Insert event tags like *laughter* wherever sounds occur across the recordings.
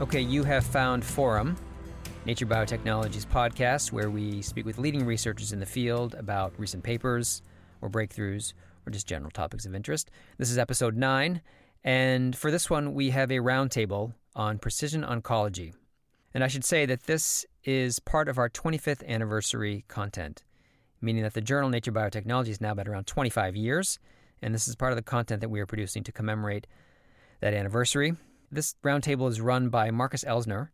Okay, you have found Forum, Nature Biotechnology's podcast, where we speak with leading researchers in the field about recent papers or breakthroughs or just general topics of interest. This is episode nine, and for this one, we have a roundtable on precision oncology. And I should say that this is part of our 25th anniversary content, meaning that the journal Nature Biotechnology has now been around 25 years, and this is part of the content that we are producing to commemorate that anniversary. This roundtable is run by Marcus Elsner,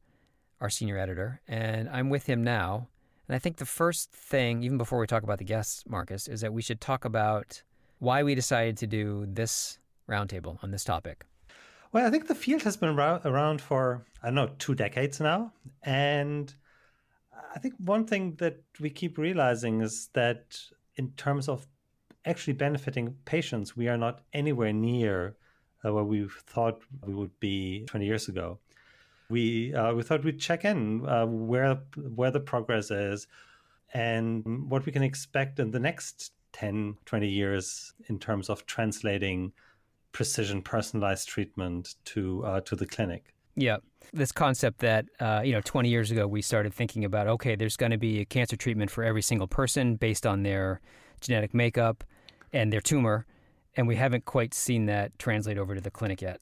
our senior editor, and I'm with him now. And I think the first thing, even before we talk about the guests, Marcus, is that we should talk about why we decided to do this roundtable on this topic. Well, I think the field has been around for, I don't know, two decades now. And I think one thing that we keep realizing is that in terms of actually benefiting patients, we are not anywhere near uh, where we thought we would be 20 years ago. We uh, we thought we'd check in uh, where where the progress is and what we can expect in the next 10, 20 years in terms of translating precision personalized treatment to uh, to the clinic. Yeah, this concept that uh, you know 20 years ago we started thinking about okay, there's going to be a cancer treatment for every single person based on their genetic makeup and their tumor and we haven't quite seen that translate over to the clinic yet.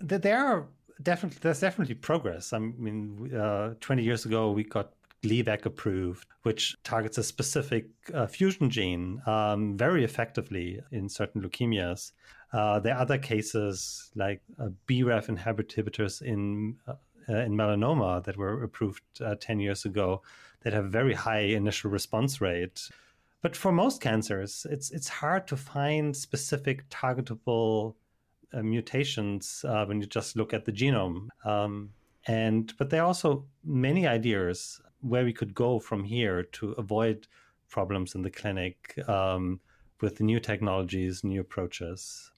There are definitely there's definitely progress. I mean, uh, 20 years ago we got Gleevec approved, which targets a specific uh, fusion gene um, very effectively in certain leukemias. Uh, there are other cases like uh, BRAF inhibitors in uh, in melanoma that were approved uh, 10 years ago that have very high initial response rate. But for most cancers, it's it's hard to find specific targetable uh, mutations uh, when you just look at the genome. Um, and but there are also many ideas where we could go from here to avoid problems in the clinic um, with new technologies, new approaches.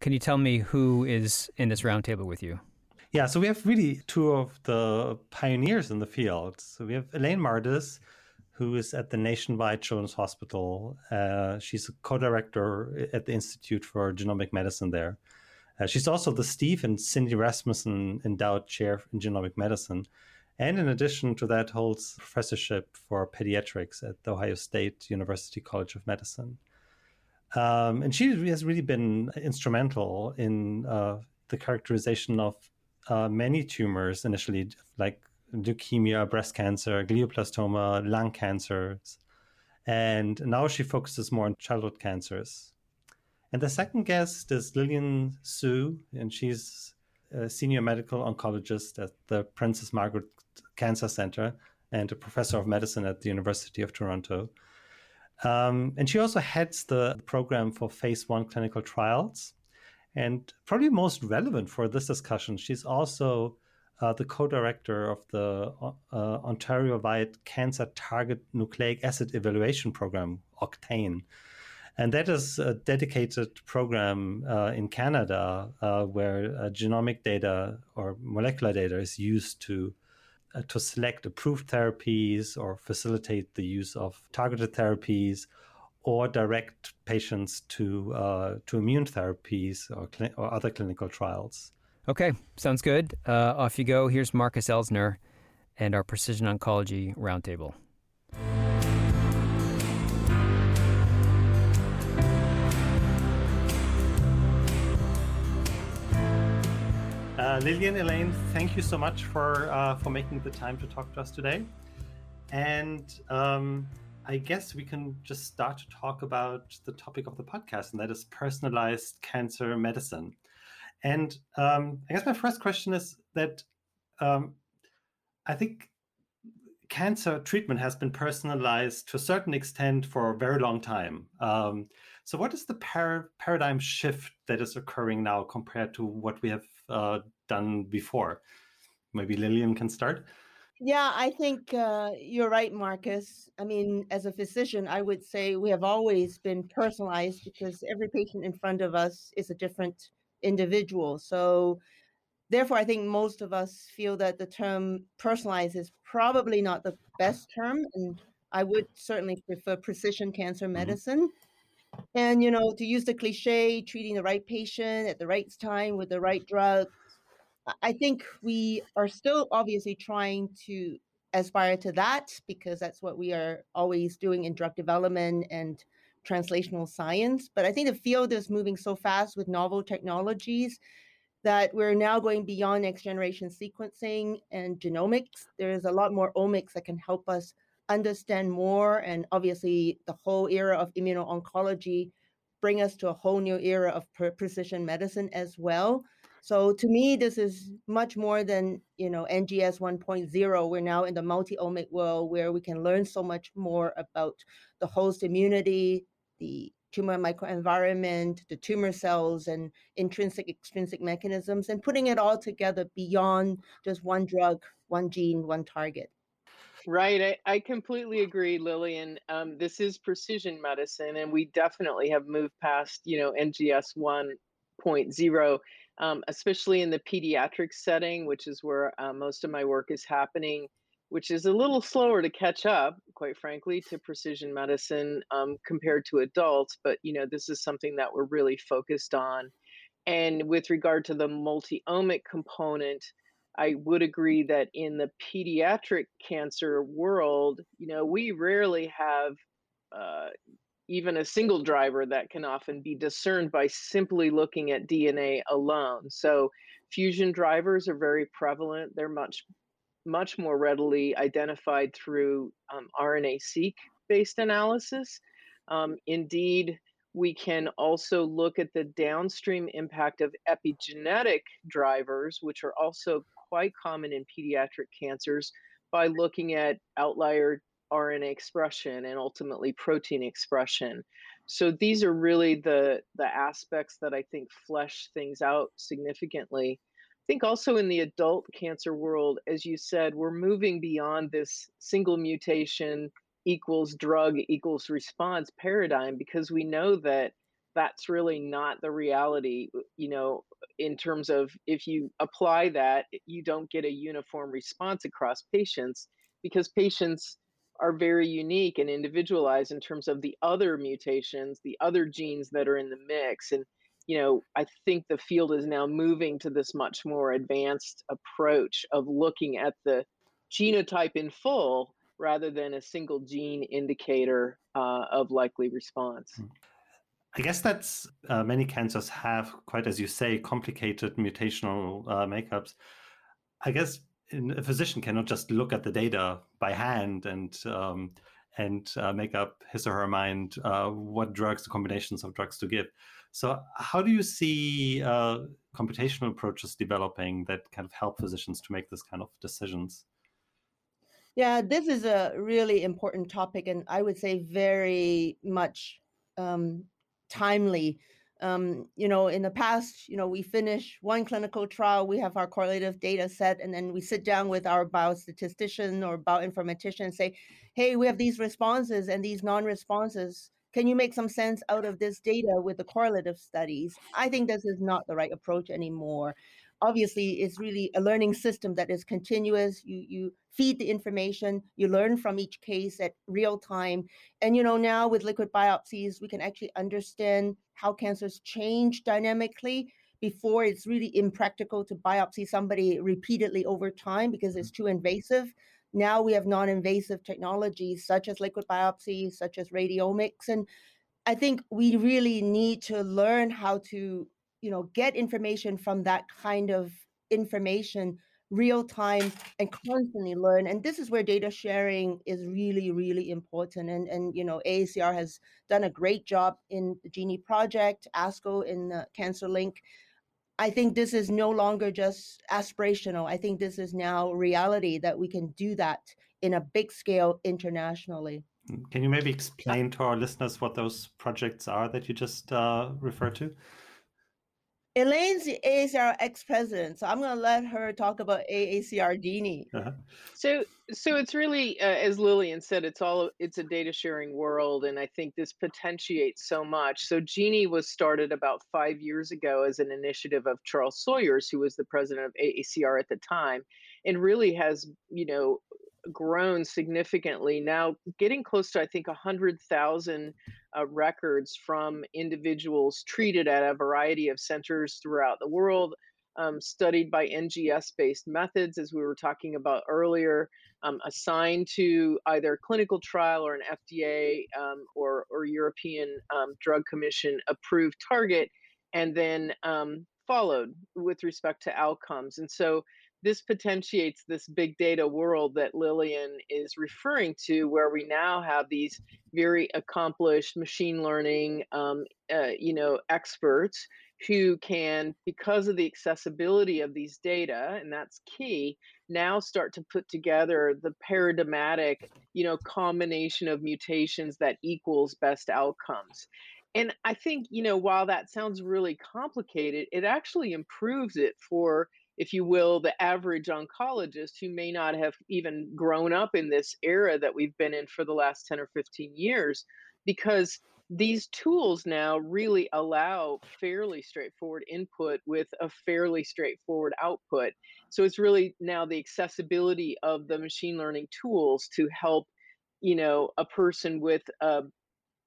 Can you tell me who is in this roundtable with you? Yeah, so we have really two of the pioneers in the field. So we have Elaine Mardis, who is at the Nationwide Children's Hospital. Uh, she's a co-director at the Institute for Genomic Medicine there. Uh, she's also the Steve and Cindy Rasmussen Endowed Chair in Genomic Medicine. And in addition to that, holds professorship for pediatrics at the Ohio State University College of Medicine. Um, and she has really been instrumental in uh, the characterization of uh, many tumors initially, like leukemia, breast cancer, glioblastoma, lung cancers. And now she focuses more on childhood cancers. And the second guest is Lillian Siu, and she's a senior medical oncologist at the Princess Margaret Cancer Center and a professor of medicine at the University of Toronto. Um, and she also heads the program for phase one clinical trials. And probably most relevant for this discussion, she's also uh, the co-director of the uh, Ontario-wide Cancer Target Nucleic Acid Evaluation Program, OCTANE. And that is a dedicated program uh, in Canada uh, where uh, genomic data or molecular data is used to uh, to select approved therapies or facilitate the use of targeted therapies or direct patients to to immune therapies or, cl- or other clinical trials. Okay, sounds good. Uh, off you go. Here's Marcus Elsner and our Precision Oncology Roundtable. Uh, Lillian, Elaine, thank you so much for uh, for making the time to talk to us today. And um, I guess we can just start to talk about the topic of the podcast, and that is personalized cancer medicine. And um, I guess my first question is that um, I think cancer treatment has been personalized to a certain extent for a very long time. Um, so, what is the par- paradigm shift that is occurring now compared to what we have uh, done before? Maybe Lillian can start. Yeah, I think uh, you're right, Marcus. I mean, as a physician, I would say we have always been personalized because every patient in front of us is a different individual. So, therefore, I think most of us feel that the term personalized is probably not the best term. And I would certainly prefer precision cancer mm-hmm. medicine. And, you know, to use the cliche, treating the right patient at the right time with the right drug, I think we are still obviously trying to aspire to that because that's what we are always doing in drug development and translational science. But I think the field is moving so fast with novel technologies that we're now going beyond next generation sequencing and genomics. There's a lot more omics that can help us understand more. And obviously, the whole era of immuno-oncology bring us to a whole new era of pre- precision medicine as well. So to me, this is much more than you know NGS 1.0. We're now in the multi-omic world where we can learn so much more about the host immunity, the tumor microenvironment, the tumor cells, and intrinsic, extrinsic mechanisms, and putting it all together beyond just one drug, one gene, one target. Right. I, I completely agree, Lillian. Um, this is precision medicine, and we definitely have moved past, you know, NGS 1.0, um, especially in the pediatric setting, which is where uh, most of my work is happening, which is a little slower to catch up, quite frankly, to precision medicine um, compared to adults. But, you know, this is something that we're really focused on. And with regard to the multi omic component, I would agree that in the pediatric cancer world, you know, we rarely have uh, even a single driver that can often be discerned by simply looking at DNA alone. So fusion drivers are very prevalent. They're much much more readily identified through um, RNA-seq based analysis. Um, indeed, we can also look at the downstream impact of epigenetic drivers, which are also quite common in pediatric cancers by looking at outlier RNA expression and ultimately protein expression. So these are really the the aspects that I think flesh things out significantly. Think also in the adult cancer world, as you said, we're moving beyond this single mutation equals drug equals response paradigm because we know that that's really not the reality uh, you know in terms of if you apply that you don't get a uniform response across patients because patients are very unique and individualized in terms of the other mutations the other genes that are in the mix and you know i think the field is now moving to this much more advanced approach of looking at the genotype in full rather than a single gene indicator uh, of likely response. Hmm. I guess that's uh, many cancers have quite, as you say, complicated mutational uh, makeups. I guess a physician cannot just look at the data by hand and um, and uh, make up his or her mind uh, what drugs, the combinations of drugs to give. So, how do you see uh, computational approaches developing that kind of help physicians to make this kind of decisions? Yeah, this is a really important topic, and I would say very much um, timely. Um, you know, in the past, you know, we finish one clinical trial, we have our correlative data set, and then we sit down with our biostatistician or bioinformatician and say, hey, we have these responses and these non responses can you make some sense out of this data with the correlative studies? I think this is not the right approach anymore. Obviously, it's really a learning system that is continuous. You you feed the information, you learn from each case at real time. And you know, now with liquid biopsies, we can actually understand how cancers change dynamically before it's really impractical to biopsy somebody repeatedly over time because it's mm-hmm. too invasive. Now we have non-invasive technologies such as liquid biopsy, such as radiomics, and I think we really need to learn how to, you know, get information from that kind of information real time and constantly learn and this is where data sharing is really really important and and you know AACR has done a great job in the Genie project ASCO in the CancerLinQ I think this is no longer just aspirational. I think this is now reality that we can do that in a big scale internationally. Mm, can you maybe explain to our listeners what those projects are that you just uh, referred to? Elaine's the AACR ex-president, so I'm going to let her talk about AACR Genie. Uh-huh. So, so it's really, uh, as Lillian said, it's all it's a data sharing world, and I think this potentiates so much. So, Genie was started about five years ago as an initiative of Charles Sawyers, who was the president of AACR at the time, and really has, you know, grown significantly now getting close to i think 100000 uh, records from individuals treated at a variety of centers throughout the world um, studied by ngs based methods as we were talking about earlier um, assigned to either clinical trial or an fda um, or, or european um, drug commission approved target and then um, followed with respect to outcomes. And so this potentiates this big data world that Lillian is referring to, where we now have these very accomplished machine learning, um, uh, you know, experts who can, because of the accessibility of these data, and that's key, now start to put together the paradigmatic, you know, combination of mutations that equals best outcomes. And I think, you know, while that sounds really complicated, it actually improves it for if you will, the average oncologist who may not have even grown up in this era that we've been in for the last 10 or 15 years, because these tools now really allow fairly straightforward input with a fairly straightforward output. So it's really now the accessibility of the machine learning tools to help, you know, a person with a,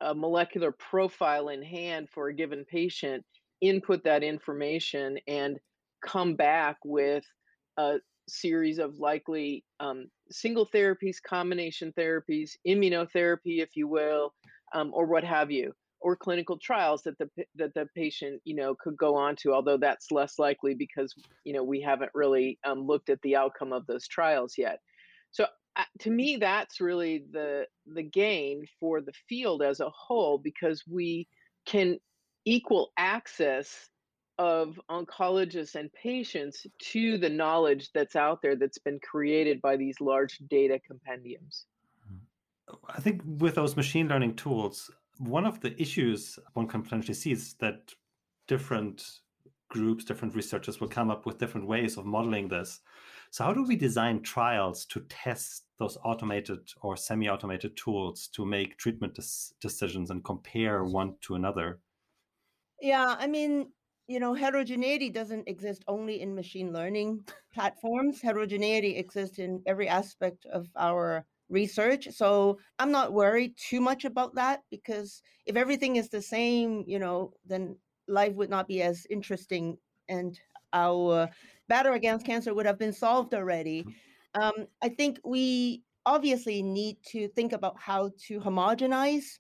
a molecular profile in hand for a given patient input that information and come back with a series of likely um, single therapies, combination therapies, immunotherapy, if you will, um, or what have you, or clinical trials that the that the patient you know could go on to. Although that's less likely because you know we haven't really um, looked at the outcome of those trials yet. So uh, to me, that's really the the gain for the field as a whole because we can equal access of oncologists and patients to the knowledge that's out there that's been created by these large data compendiums. Hmm. I think with those machine learning tools, one of the issues one can potentially see is that different groups, different researchers will come up with different ways of modeling this. So, how do we design trials to test those automated or semi automated tools to make treatment des- decisions and compare one to another? Yeah, I mean, you know, heterogeneity doesn't exist only in machine learning platforms. Heterogeneity exists in every aspect of our research. So I'm not worried too much about that because if everything is the same, you know, then life would not be as interesting and our battle against cancer would have been solved already. Mm-hmm. Um, I think we obviously need to think about how to homogenize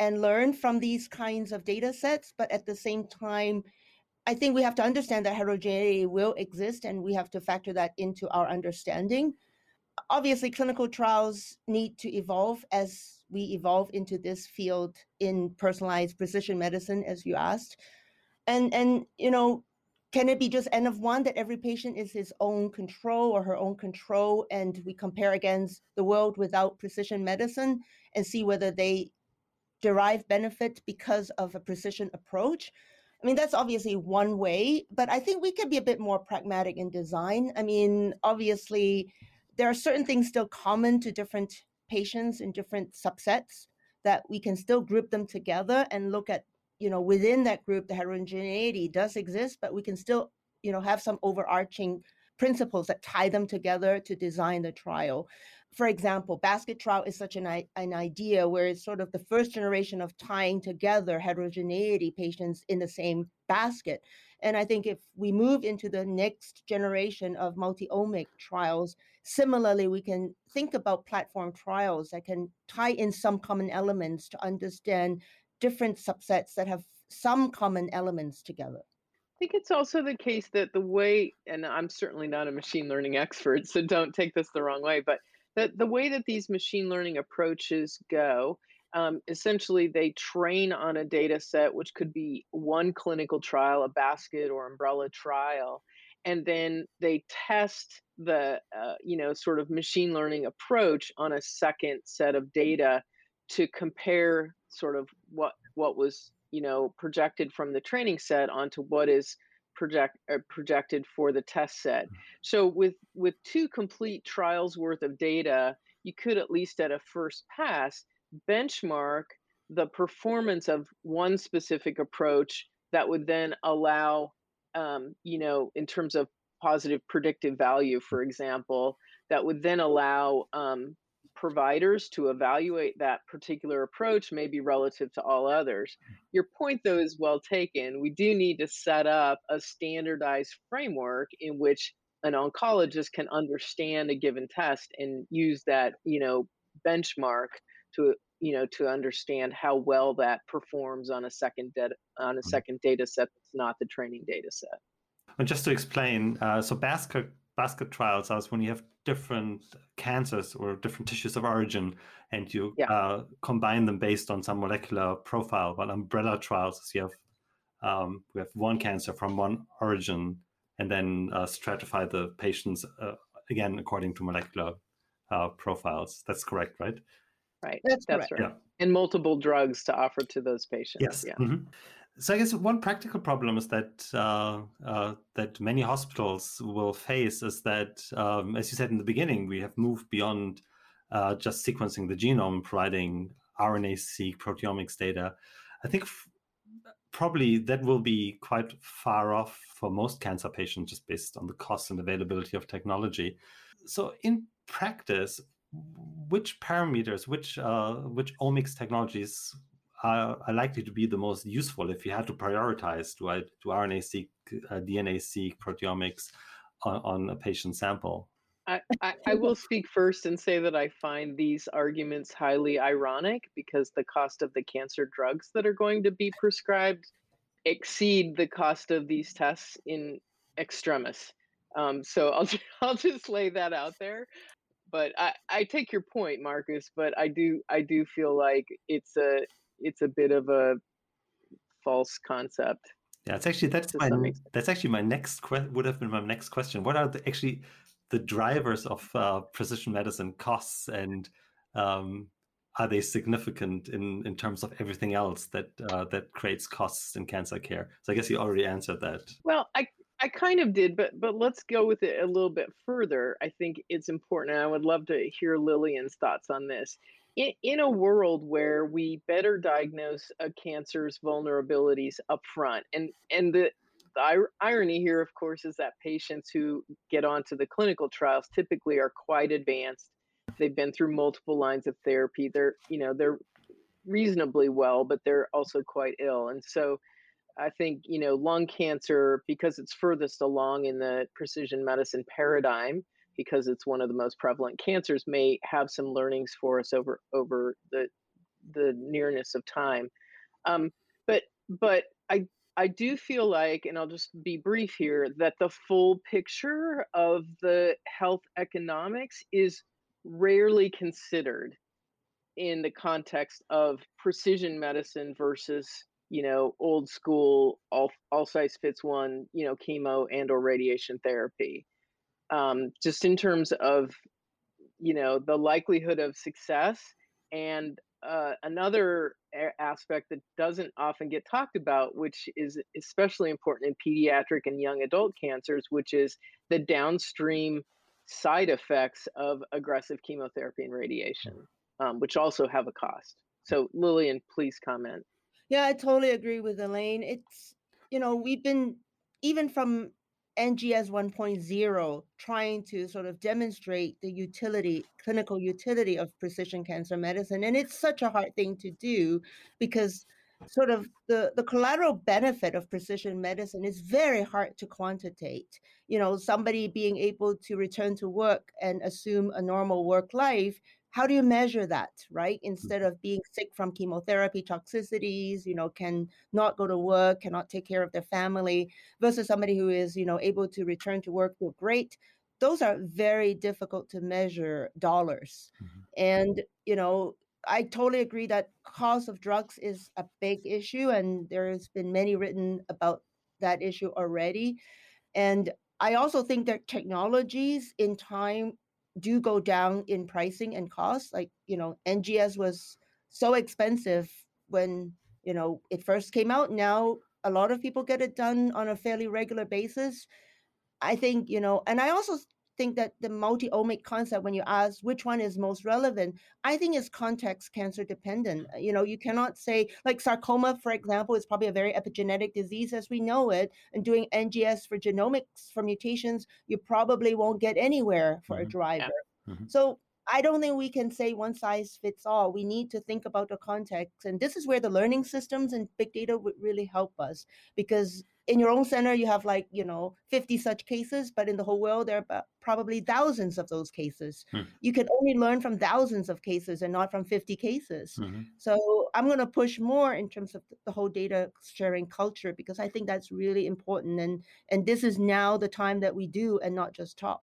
and learn from these kinds of data sets, but at the same time, I think we have to understand that heterogeneity will exist and we have to factor that into our understanding. Obviously, clinical trials need to evolve as we evolve into this field in personalized precision medicine, as you asked. And, and you know, can it be just N of one that every patient is his own control or her own control and we compare against the world without precision medicine and see whether they derive benefit because of a precision approach? I mean, that's obviously one way, but I think we could be a bit more pragmatic in design. I mean, obviously, there are certain things still common to different patients in different subsets. that we can still group them together and look at you know within that group the heterogeneity does exist but we can still you know have some overarching principles that tie them together to design the trial for example basket trial is such an, an idea where it's sort of the first generation of tying together heterogeneity patients in the same basket and i think if we move into the next generation of multi-omic trials similarly we can think about platform trials that can tie in some common elements to understand different subsets that have some common elements together. I think it's also the case that the way, and I'm certainly not a machine learning expert, so don't take this the wrong way, but the, the way that these machine learning approaches go, um, essentially they train on a data set, which could be one clinical trial, a basket or umbrella trial, and then they test the, uh, you know, sort of machine learning approach on a second set of data to compare sort of what what was you know projected from the training set onto what is project uh, projected for the test set. Mm. So with with two complete trials worth of data, you could at least at a first pass benchmark the performance of one specific approach that would then allow um, you know in terms of positive predictive value for example that would then allow um, providers to evaluate that particular approach, maybe relative to all others. Your point, though, is well taken. We do need to set up a standardized framework in which an oncologist can understand a given test and use that, you know, benchmark to you know to understand how well that performs on a second data on a mm-hmm. second data set that's not the training data set. And just to explain, uh, so basket basket trials are when you have different cancers or different tissues of origin and you yeah. uh, combine them based on some molecular profile. But umbrella trials is you have um, we have one cancer from one origin and then uh, stratify the patients uh, again according to molecular uh, profiles. That's correct, right? Right. That's, That's right. Yeah. And multiple drugs to offer to those patients. Yes. Yeah. Mm-hmm. So I guess one practical problem is that uh, uh, that many hospitals will face is that, um, as you said in the beginning, we have moved beyond uh, just sequencing the genome, providing RNA-seq proteomics data. I think f- probably that will be quite far off for most cancer patients, just based on the cost and availability of technology. So in practice, which parameters, which uh, which omics technologies are, likely to be the most useful if you had to prioritize do I do RNA seq, uh, DNA seq, proteomics on, on, a patient sample? I, I, I, will speak first and say that I find these arguments highly ironic because the cost of the cancer drugs that are going to be prescribed exceed the cost of these tests in extremis. Um, so I'll *laughs* I'll just lay that out there. But I, I take your point, Marcus. But I do I do feel like it's a it's a bit of a false concept. Yeah, it's actually that's my that's actually my next que- would have been my next question. What are the, actually the drivers of uh, precision medicine costs, and um, are they significant in in terms of everything else that uh, that creates costs in cancer care? So I guess you already answered that. Well, I I kind of did, but but let's go with it a little bit further. I think it's important, and I would love to hear Lillian's thoughts on this in, in a world where we better diagnose a cancer's vulnerabilities up front and and the, the irony here of course is that patients who get onto the clinical trials typically are quite advanced. They've been through multiple lines of therapy. They're you know they're reasonably well but they're also quite ill. And so I think you know lung cancer because it's furthest along in the precision medicine paradigm because it's one of the most prevalent cancers may have some learnings for us over over the the nearness of time. Um, but but i i do feel like and i'll just be brief here that the full picture of the health economics is rarely considered in the context of precision medicine versus you know old school all all size fits one you know chemo and or radiation therapy um, just in terms of you know the likelihood of success and uh, another aspect that doesn't often get talked about which is especially important in pediatric and young adult cancers which is the downstream side effects of aggressive chemotherapy and radiation um, which also have a cost So, Lillian, please comment. Yeah, I totally agree with Elaine. It's, you know, we've been, even from NGS 1.0, trying to sort of demonstrate the utility, clinical utility of precision cancer medicine. And it's such a hard thing to do because sort of the, the collateral benefit of precision medicine is very hard to quantitate. You know, somebody being able to return to work and assume a normal work life how do you measure that right? Instead of being sick from chemotherapy toxicities you know can not go to work cannot take care of their family versus somebody who is you know able to return to work feel great those are very difficult to measure dollars. Mm-hmm. and you know i totally agree that cost of drugs is a big issue and there's been many written about that issue already. And i also think that technologies in time do go down in pricing and cost. Like, you know, NGS was so expensive when, you know, it first came out. Now a lot of people get it done on a fairly regular basis. I think, you know, and I also think that the multi-omic concept when you ask which one is most relevant i think is context cancer dependent you know you cannot say like sarcoma for example is probably a very epigenetic disease as we know it and doing ngs for genomics for mutations you probably won't get anywhere for mm-hmm. a driver yeah. mm-hmm. so I don't think we can say one size fits all. We need to think about the context. And this is where the learning systems and big data would really help us because in your own center you have like you know 50 such cases but in the whole world there are probably thousands of those cases hmm. you can only learn from thousands of cases and not from 50 cases mm-hmm. so i'm going to push more in terms of the whole data sharing culture because i think that's really important and and this is now the time that we do and not just talk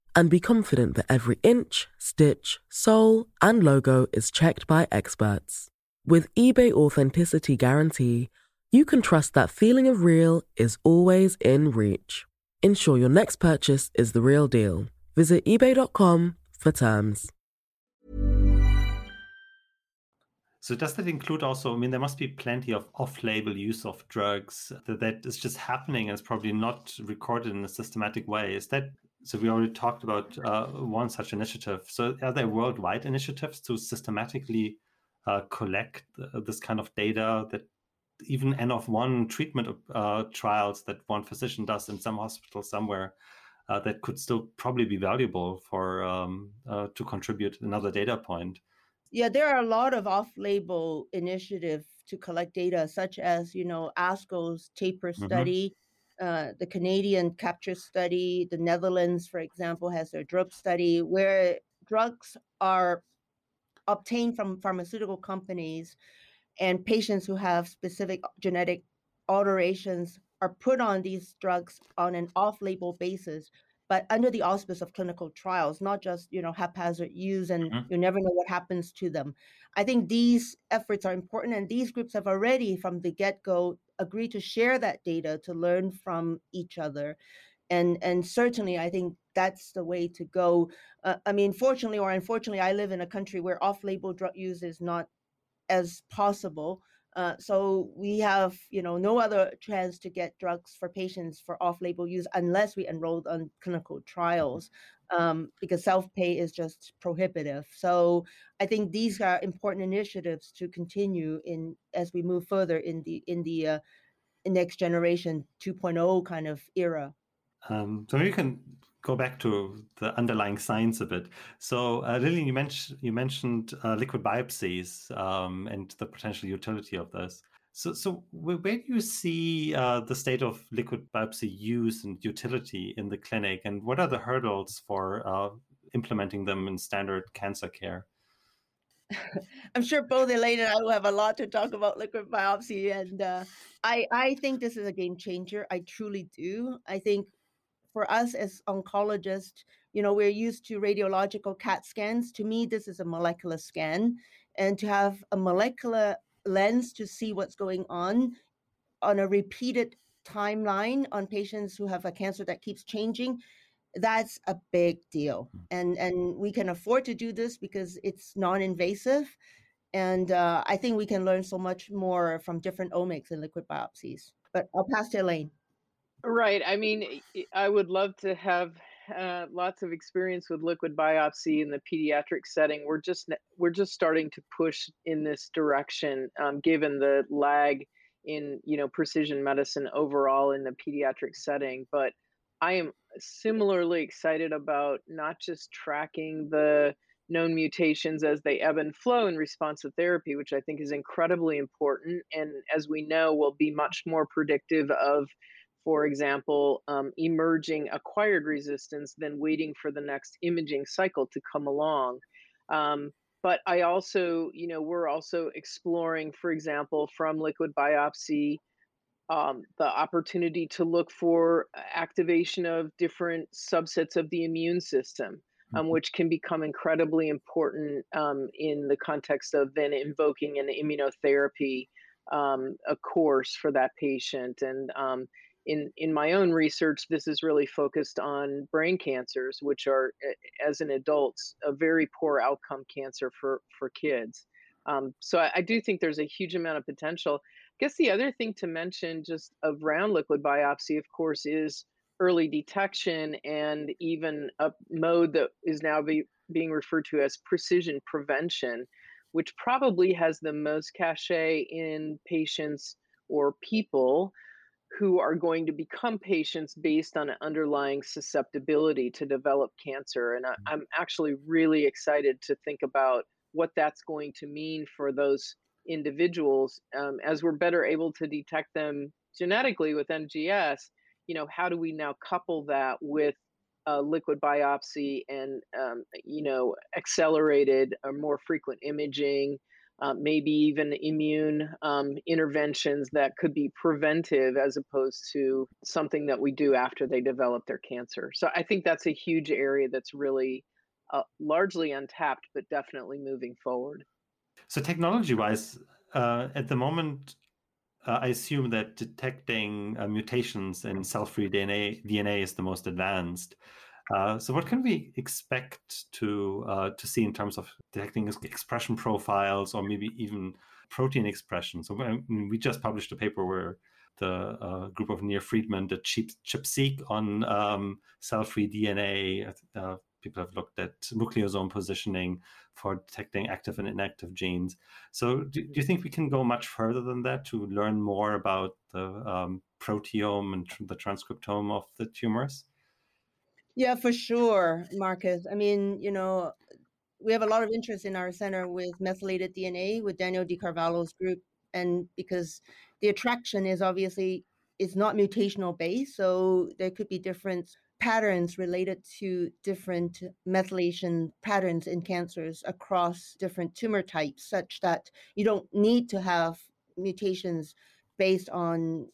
and be confident that every inch, stitch, sole, and logo is checked by experts. With eBay Authenticity Guarantee, you can trust that feeling of real is always in reach. Ensure your next purchase is the real deal. Visit eBay.com for terms. So, does that include also? I mean, there must be plenty of off label use of drugs that, that is just happening and it's probably not recorded in a systematic way. Is that so we already talked about uh, one such initiative. So are there worldwide initiatives to systematically uh, collect this kind of data that even N of one treatment uh, trials that one physician does in some hospital somewhere uh, that could still probably be valuable for um, uh, to contribute another data point. Yeah, there are a lot of off-label initiatives to collect data, such as you know ASCO's TAPUR mm-hmm. Uh, the Canadian CAPTUR study, the Netherlands, for example, has their DRUP study where drugs are obtained from pharmaceutical companies and patients who have specific genetic alterations are put on these drugs on an off-label basis but under the auspice of clinical trials not just you know haphazard use and mm-hmm. you never know what happens to them i think these efforts are important and these groups have already from the get-go agree to share that data to learn from each other and and certainly i think that's the way to go. Uh, I mean, fortunately or unfortunately, I live in a country where off-label drug use is not as possible. Uh, so we have, you know, no other chance to get drugs for patients for off-label use unless we enrolled on clinical trials, um, because self-pay is just prohibitive. So I think these are important initiatives to continue in as we move further in the in the uh, next generation 2.0 kind of era. Um, so you can go back to the underlying science a bit. So, uh, Lillian, you mentioned you mentioned uh, liquid biopsies um, and the potential utility of this. So, so where do you see uh, the state of liquid biopsy use and utility in the clinic, and what are the hurdles for uh, implementing them in standard cancer care? *laughs* I'm sure both Elaine and I will have a lot to talk about liquid biopsy, and uh, I I think this is a game changer. I truly do. I think for us as oncologists, you know, we're used to radiological CAT scans. To me, this is a molecular scan. And to have a molecular lens to see what's going on on a repeated timeline on patients who have a cancer that keeps changing, that's a big deal. Hmm. And and we can afford to do this because it's non-invasive. And uh, I think we can learn so much more from different omics and liquid biopsies. But I'll pass to Elaine. Right. I mean, I would love to have uh, lots of experience with liquid biopsy in the pediatric setting. We're just we're just starting to push in this direction, um, given the lag in you know precision medicine overall in the pediatric setting. But I am similarly excited about not just tracking the known mutations as they ebb and flow in response to therapy, which I think is incredibly important, and as we know, will be much more predictive of for example, um, emerging acquired resistance than waiting for the next imaging cycle to come along. Um, but I also, you know, we're also exploring, for example, from liquid biopsy, um, the opportunity to look for activation of different subsets of the immune system, um, mm-hmm. which can become incredibly important um, in the context of then invoking an immunotherapy um, a course for that patient. And um, in in my own research this is really focused on brain cancers which are as an adult a very poor outcome cancer for for kids. Um, so I, I, do think there's a huge amount of potential. I guess the other thing to mention just around liquid biopsy of course is early detection and even a mode that is now be, being referred to as precision prevention which probably has the most cachet in patients or people who are going to become patients based on an underlying susceptibility to develop cancer. And I, am mm. actually really excited to think about what that's going to mean for those individuals um, as we're better able to detect them genetically with NGS. You know, how do we now couple that with uh, liquid biopsy and um, you know accelerated or more frequent imaging uh, maybe even immune um, interventions that could be preventive as opposed to something that we do after they develop their cancer. So I think that's a huge area that's really uh, largely untapped, but definitely moving forward. So, technology wise, uh, at the moment, uh, I assume that detecting uh, mutations in cell free DNA, DNA is the most advanced. Uh, so, what can we expect to uh, to see in terms of detecting expression profiles, or maybe even protein expression? So, we just published a paper where the uh, group of Nir Friedman did chip, ChIP-seq on um, cell-free DNA. Uh, people have looked at nucleosome positioning for detecting active and inactive genes. So, do, do you think we can go much further than that to learn more about the um, proteome and the transcriptome of the tumors? Yeah, for sure, Marcus. I mean, you know, we have a lot of interest in our center with methylated DNA with Daniel De Carvalho's group, and because the attraction is obviously it's not mutational based, so there could be different patterns related to different methylation patterns in cancers across different tumor types, such that you don't need to have mutations based on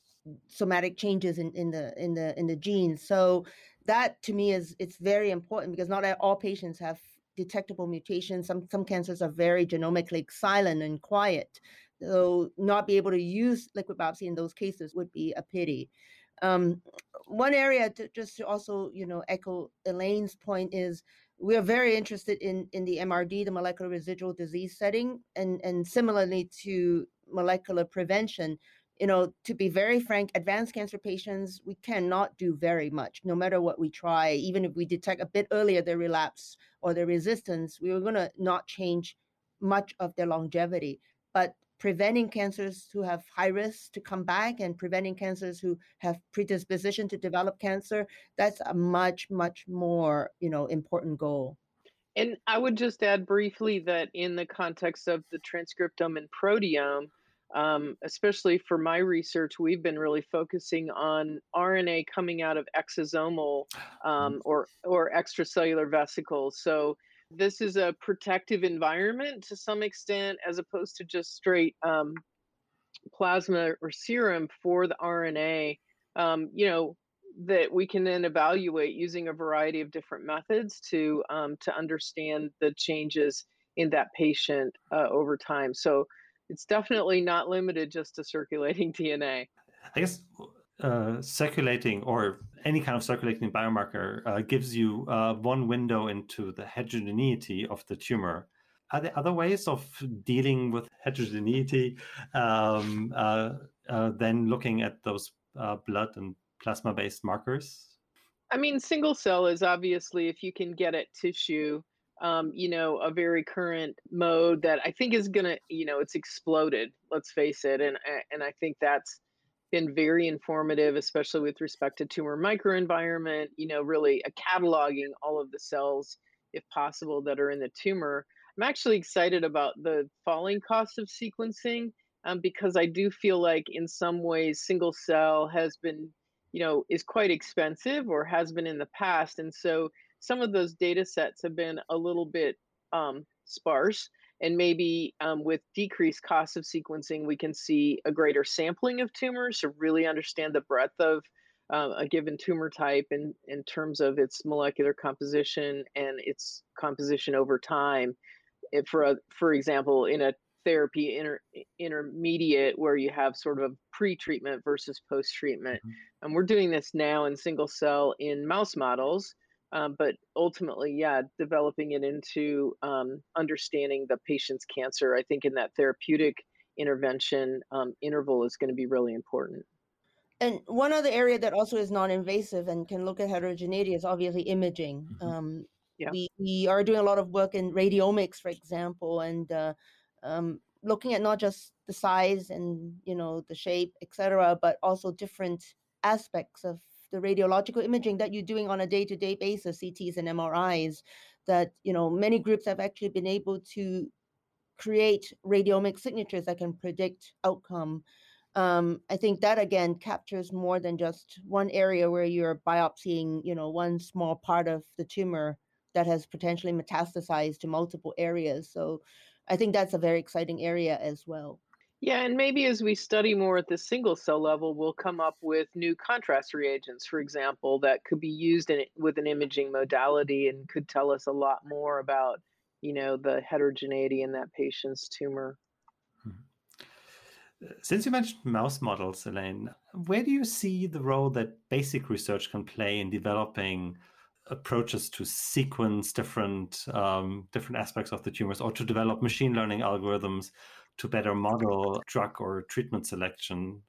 somatic changes in, in the in the in the genes. So that to me is it's very important because not all patients have detectable mutations. Some some cancers are very genomically silent and quiet. So not be able to use liquid biopsy in those cases would be a pity. Um, one area to just to also you know echo Elaine's point is we are very interested in in the MRD, the molecular residual disease setting, and and similarly to molecular prevention. You know, to be very frank, advanced cancer patients we cannot do very much, no matter what we try. Even if we detect a bit earlier their relapse or their resistance, we are going to not change much of their longevity. But preventing cancers who have high risk to come back and preventing cancers who have predisposition to develop cancer that's a much much more you know important goal and i would just add briefly that in the context of the transcriptome and proteome um, especially for my research we've been really focusing on rna coming out of exosomal um, or or extracellular vesicles so this is a protective environment to some extent, as opposed to just straight um, plasma or serum for the RNA. Um, you know that we can then evaluate using a variety of different methods to um, to understand the changes in that patient uh, over time. So it's definitely not limited just to circulating *laughs* DNA. I guess uh, circulating or any kind of circulating biomarker uh, gives you uh, one window into the heterogeneity of the tumor. Are there other ways of dealing with heterogeneity um, uh, uh, than looking at those uh, blood and plasma based markers? I mean, single cell is obviously, if you can get at tissue, um, you know, a very current mode that I think is going to, you know, it's exploded, let's face it. And, and I think that's been very informative, especially with respect to tumor microenvironment, you know, really uh, cataloging all of the cells, if possible, that are in the tumor. I'm actually excited about the falling cost of sequencing um, because I do feel like in some ways single cell has been, you know, is quite expensive or has been in the past. And so some of those data sets have been a little bit um, sparse and maybe um, with decreased costs of sequencing, we can see a greater sampling of tumors to really understand the breadth of uh, a given tumor type in, in terms of its molecular composition and its composition over time. If for, a, for example, in a therapy inter, intermediate where you have sort of pre-treatment versus post-treatment. Mm-hmm. And we're doing this now in single cell in mouse models um, but ultimately, yeah, developing it into um, understanding the patient's cancer, I think in that therapeutic intervention um, interval is going to be really important. And one other area that also is non-invasive and can look at heterogeneity is obviously imaging. Mm-hmm. Um, yeah. we, we are doing a lot of work in radiomics, for example, and uh, um, looking at not just the size and you know the shape, etc., but also different aspects of the radiological imaging that you're doing on a day-to-day basis, CTs and MRIs, that you know many groups have actually been able to create radiomic signatures that can predict outcome. Um, I think that again captures more than just one area where you're biopsying, you know, one small part of the tumor that has potentially metastasized to multiple areas. So I think that's a very exciting area as well. Yeah, and maybe as we study more at the single cell level, we'll come up with new contrast reagents, for example, that could be used in, with an imaging modality and could tell us a lot more about, you know, the heterogeneity in that patient's tumor. Hmm. Since you mentioned mouse models, Elaine, where do you see the role that basic research can play in developing approaches to sequence different um, different aspects of the tumors, or to develop machine learning algorithms to better model drug or treatment selection?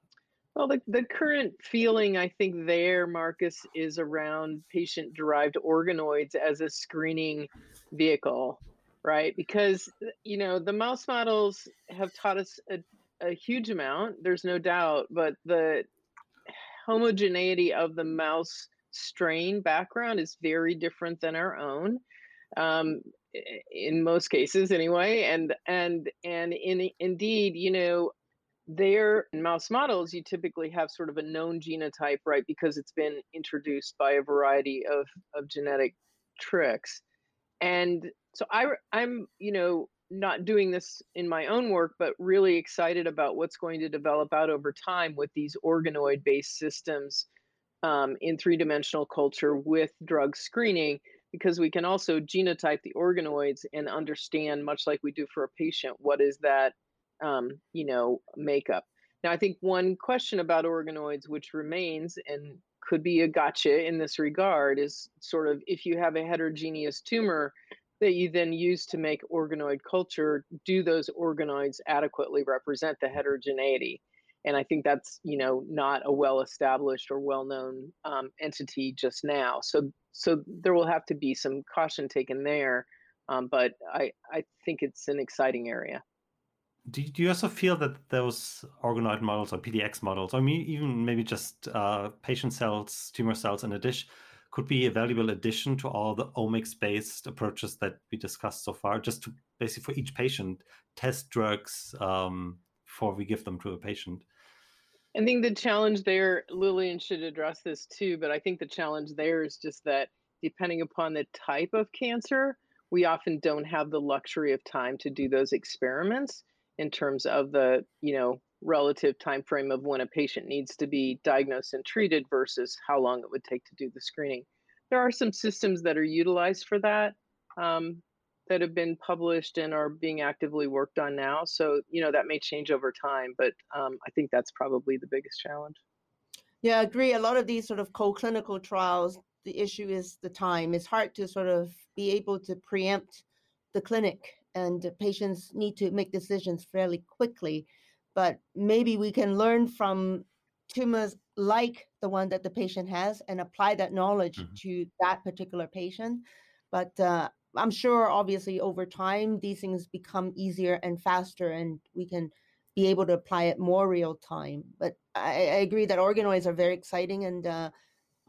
Well, the, the current feeling, I think, there, Marcus, is around patient derived organoids as a screening vehicle, right? Because, you know, the mouse models have taught us a, a huge amount, there's no doubt, but the homogeneity of the mouse strain background is very different than our own. Um, in most cases anyway and and and in indeed you know there in mouse models you typically have sort of a known genotype right because it's been introduced by a variety of of genetic tricks. And so i i'm you know not doing this in my own work but really excited about what's going to develop out over time with these organoid based systems um, in three dimensional culture with drug screening because we can also genotype the organoids and understand, much like we do for a patient, what is that, um, you know, makeup. Now, I think one question about organoids, which remains and could be a gotcha in this regard, is sort of if you have a heterogeneous tumor that you then use to make organoid culture, do those organoids adequately represent the heterogeneity? And I think that's you know not a well established or well known um, entity just now. So so there will have to be some caution taken there. Um, but I I think it's an exciting area do, you also feel that those organoid models or PDX models, or even maybe just uh, patient cells, tumor cells in a dish, could be a valuable addition to all the omics based approaches that we discussed so far, just to basically for each patient test drugs um, before we give them to a patient? I think the challenge there, Lillian should address this too, but I think the challenge there is just that depending upon the type of cancer, we often don't have the luxury of time to do those experiments in terms of the you know relative time frame of when a patient needs to be diagnosed and treated versus how long it would take to do the screening. There are some systems that are utilized for that um, that have been published and are being actively worked on now. So you know that may change over time, but um, I think that's probably the biggest challenge. Yeah, I agree. A lot of these sort of co-clinical trials, the issue is the time. It's hard to sort of be able to preempt the clinic and patients need to make decisions fairly quickly. But maybe we can learn from tumors like the one that the patient has and apply that knowledge mm-hmm. to that particular patient. But uh, I'm sure, obviously, over time, these things become easier and faster, and we can be able to apply it more real time. But I, I agree that organoids are very exciting, and uh,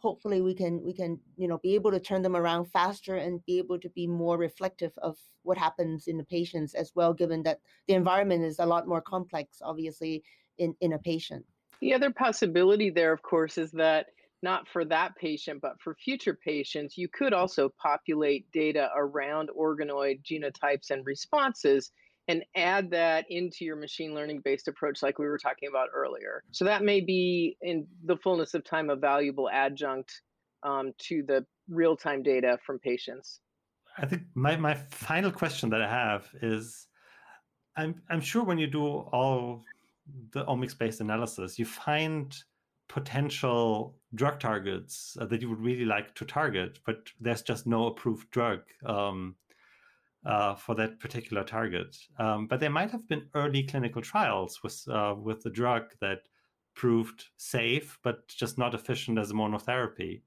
hopefully we can we can you know be able to turn them around faster and be able to be more reflective of what happens in the patients as well given that the environment is a lot more complex obviously in in a patient the other possibility there of course is that not for that patient but for future patients you could also populate data around organoid genotypes and responses and add that into your machine learning based approach like we were talking about earlier. So that may be in the fullness of time a valuable adjunct um, to the real-time data from patients. I think my, my final question that i have is i'm, I'm sure when you do all the omics based analysis you find potential drug targets uh, that you would really like to target but there's just no approved drug um, uh, for that particular target. Um, but there might have been early clinical trials with uh, with the drug that proved safe, but just not efficient as a monotherapy.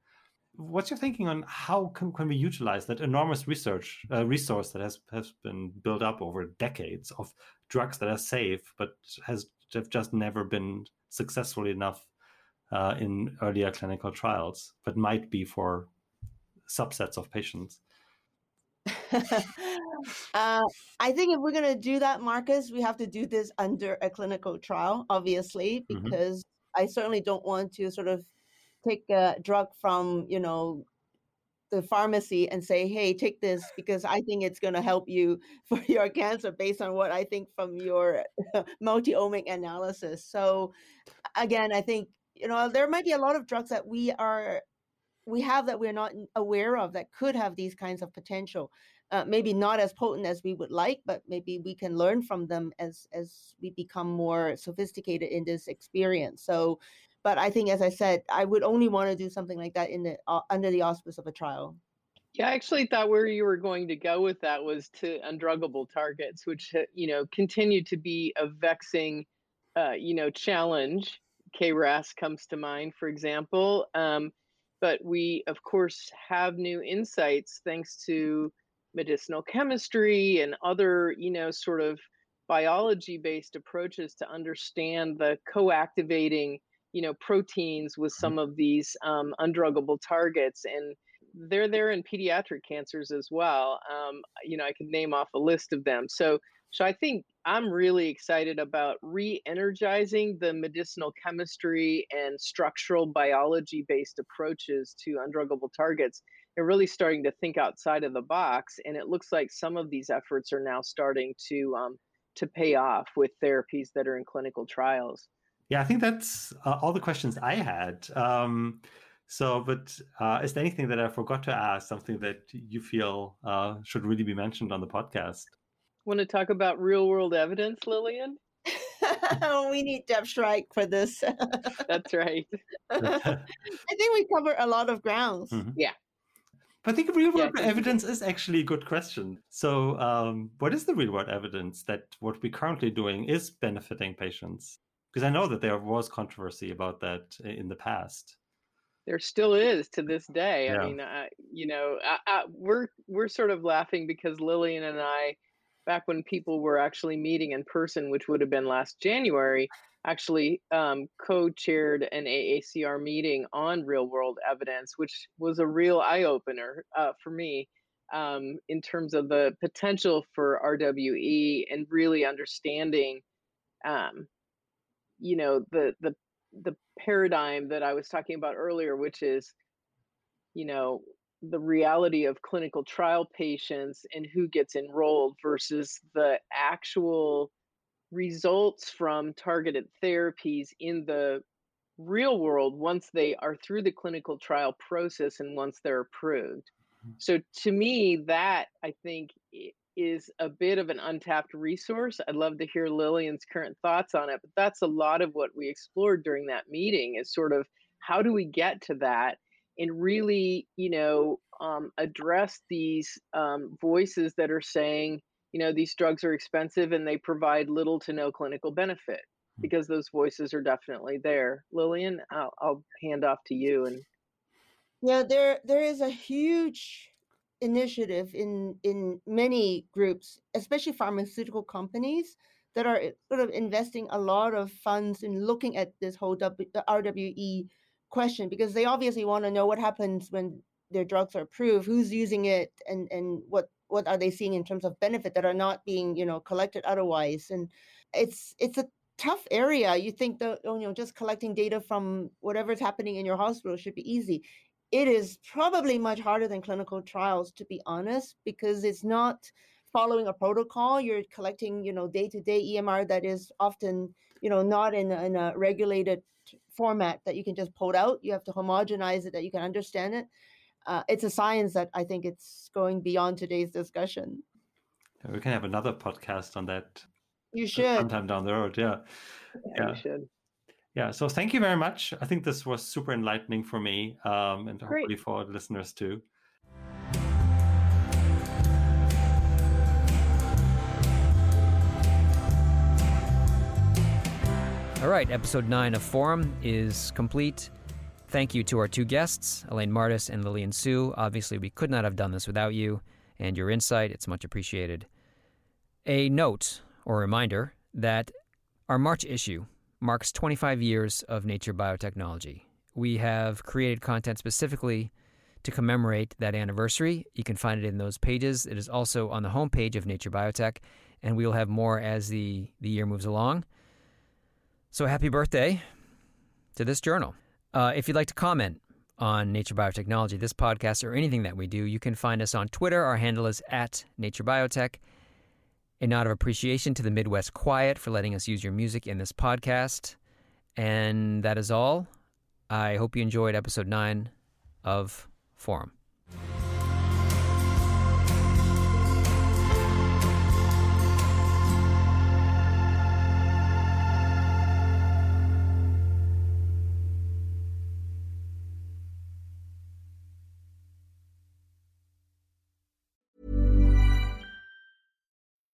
What's your thinking on how can, can we utilize that enormous research uh, resource that has has been built up over decades of drugs that are safe, but has have just never been successful enough uh, in earlier clinical trials, but might be for subsets of patients? *laughs* uh, I think if we're going to do that, Marcus, we have to do this under a clinical trial, obviously, mm-hmm. because mm-hmm. I certainly don't want to sort of take a drug from, you know, the pharmacy and say, hey, take this because I think it's going to help you *laughs* for your cancer based on what I think from your *laughs* multi omic analysis. So, again, I think, you know, there might be a lot of drugs that we are we have that we're not aware of that could have these kinds of potential. Uh, maybe not as potent as we would like, but maybe we can learn from them as as we become more sophisticated in this experience. So, but I think, as I said, I would only want to do something like that in the uh, under the auspice of a trial. Yeah, I actually thought where you were going to go with that was to undruggable targets, which uh, you know continue to be a vexing, uh, you know, challenge. KRAS comes to mind, for example. Um, but we, of course, have new insights thanks to medicinal chemistry and other, you know, sort of biology based approaches to understand the co-activating you know proteins with some of these um, undruggable targets and they're there in pediatric cancers as well um, you know i could name off a list of them so so I think I'm really excited about re energizing the medicinal chemistry and structural biology based approaches to undruggable targets and really starting to think outside of the box. And it looks like some of these efforts are now starting to, um, to pay off with therapies that are in clinical trials. Yeah, I think that's uh, all the questions I had. Um, so, but uh, is there anything that I forgot to ask, something that you feel uh, should really be mentioned on the podcast? Want to talk about real world evidence, Lillian? *laughs* we need Deb Strike for this. *laughs* That's right. I think we cover a lot of grounds. Mhm. Yeah. But I think real world think we evidence is actually a good question. So, um, what is the real world evidence that what we're currently doing is benefiting patients? Because I know that there was controversy about that in the past. There still is to this day. Yeah. I mean, uh, you know, I, I, we're we're sort of laughing because Lillian and I, back when people were actually meeting in person, which would have been last January, actually um, co-chaired an AACR meeting on real-world evidence, which was a real eye-opener uh, for me um, in terms of the potential for RWE and really understanding, um, you know, the the the paradigm that I was talking about earlier, which is, you know, the reality of clinical trial patients and who gets enrolled versus the actual results from targeted therapies in the real world once they are through the clinical trial process and once they're approved. Mm-hmm. So to me, that I think is a bit of an untapped resource. I'd love to hear Lillian's current thoughts on it, but that's a lot of what we explored during that meeting is sort of how do we get to that and really, you know, um, address these um, voices that are saying, you know, these drugs are expensive and they provide little to no clinical benefit because those voices are definitely there. Lillian, I'll, I'll hand off to you and Yeah, there there is a huge initiative in in many groups, especially pharmaceutical companies, that are eh, sort of investing a lot of funds in looking at this whole w, the RWE question because they obviously want to know what happens when their drugs are approved, who's using it, and and what what are they seeing in terms of benefit that are not being you know collected otherwise, and it's it's a tough area. You think that oh, you know just collecting data from whatever's happening in your hospital should be easy it is probably much harder than clinical trials to be honest because it's not following a protocol you're collecting you know day to day emr that is often you know not in a, in a regulated format that you can just pull it out you have to homogenize it that you can understand it uh, it's a science that i think it's going beyond today's discussion We can have another podcast on that you should sometime down the road. Yeah. yeah, *laughs* Yeah. you should. Yeah. So thank you very much. I think this was super enlightening for me um, and Great. hopefully for the listeners too. All right, episode 9 of Forum is complete. Thank you to our two guests, Elaine Mardis and Lillian Siu. Obviously, we could not have done this without you and your insight. It's much appreciated. A note or reminder that our March issue marks 25 years of Nature Biotechnology. We have created content specifically to commemorate that anniversary. You can find it in those pages. It is also on the homepage of Nature Biotech, and we will have more as the, the year moves along. So happy birthday to this journal. Uh, if you'd like to comment on Nature Biotechnology, this podcast, or anything that we do, you can find us on Twitter. Our handle is at Nature Biotech. A nod of appreciation to the Midwest Quiet for letting us use your music in this podcast. And that is all. I hope you enjoyed episode 9 of Forum.